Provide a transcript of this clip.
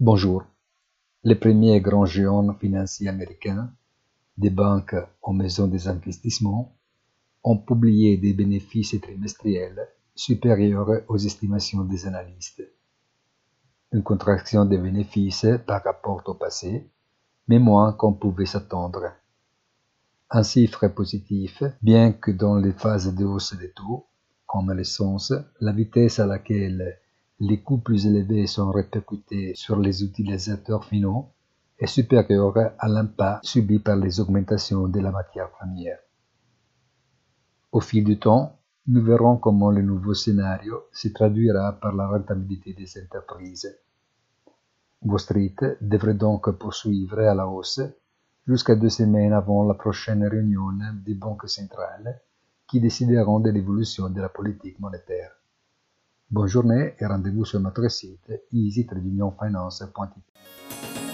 Bonjour. Les premiers grands géants financiers américains, des banques aux maisons des investissements, ont publié des bénéfices trimestriels supérieurs aux estimations des analystes. Une contraction des bénéfices par rapport au passé, mais moins qu'on pouvait s'attendre. Un chiffre positif, bien que dans les phases de hausse des taux, comme l'essence, la vitesse à laquelle les coûts plus élevés sont répercutés sur les utilisateurs finaux est supérieure à l'impact subi par les augmentations de la matière première. Au fil du temps, nous verrons comment le nouveau scénario se traduira par la rentabilité des entreprises. Wall Street devrait donc poursuivre à la hausse jusqu'à deux semaines avant la prochaine réunion des banques centrales qui décideront de l'évolution de la politique monétaire. Bonne journée et rendez-vous sur notre site easytradeunionfinance.it.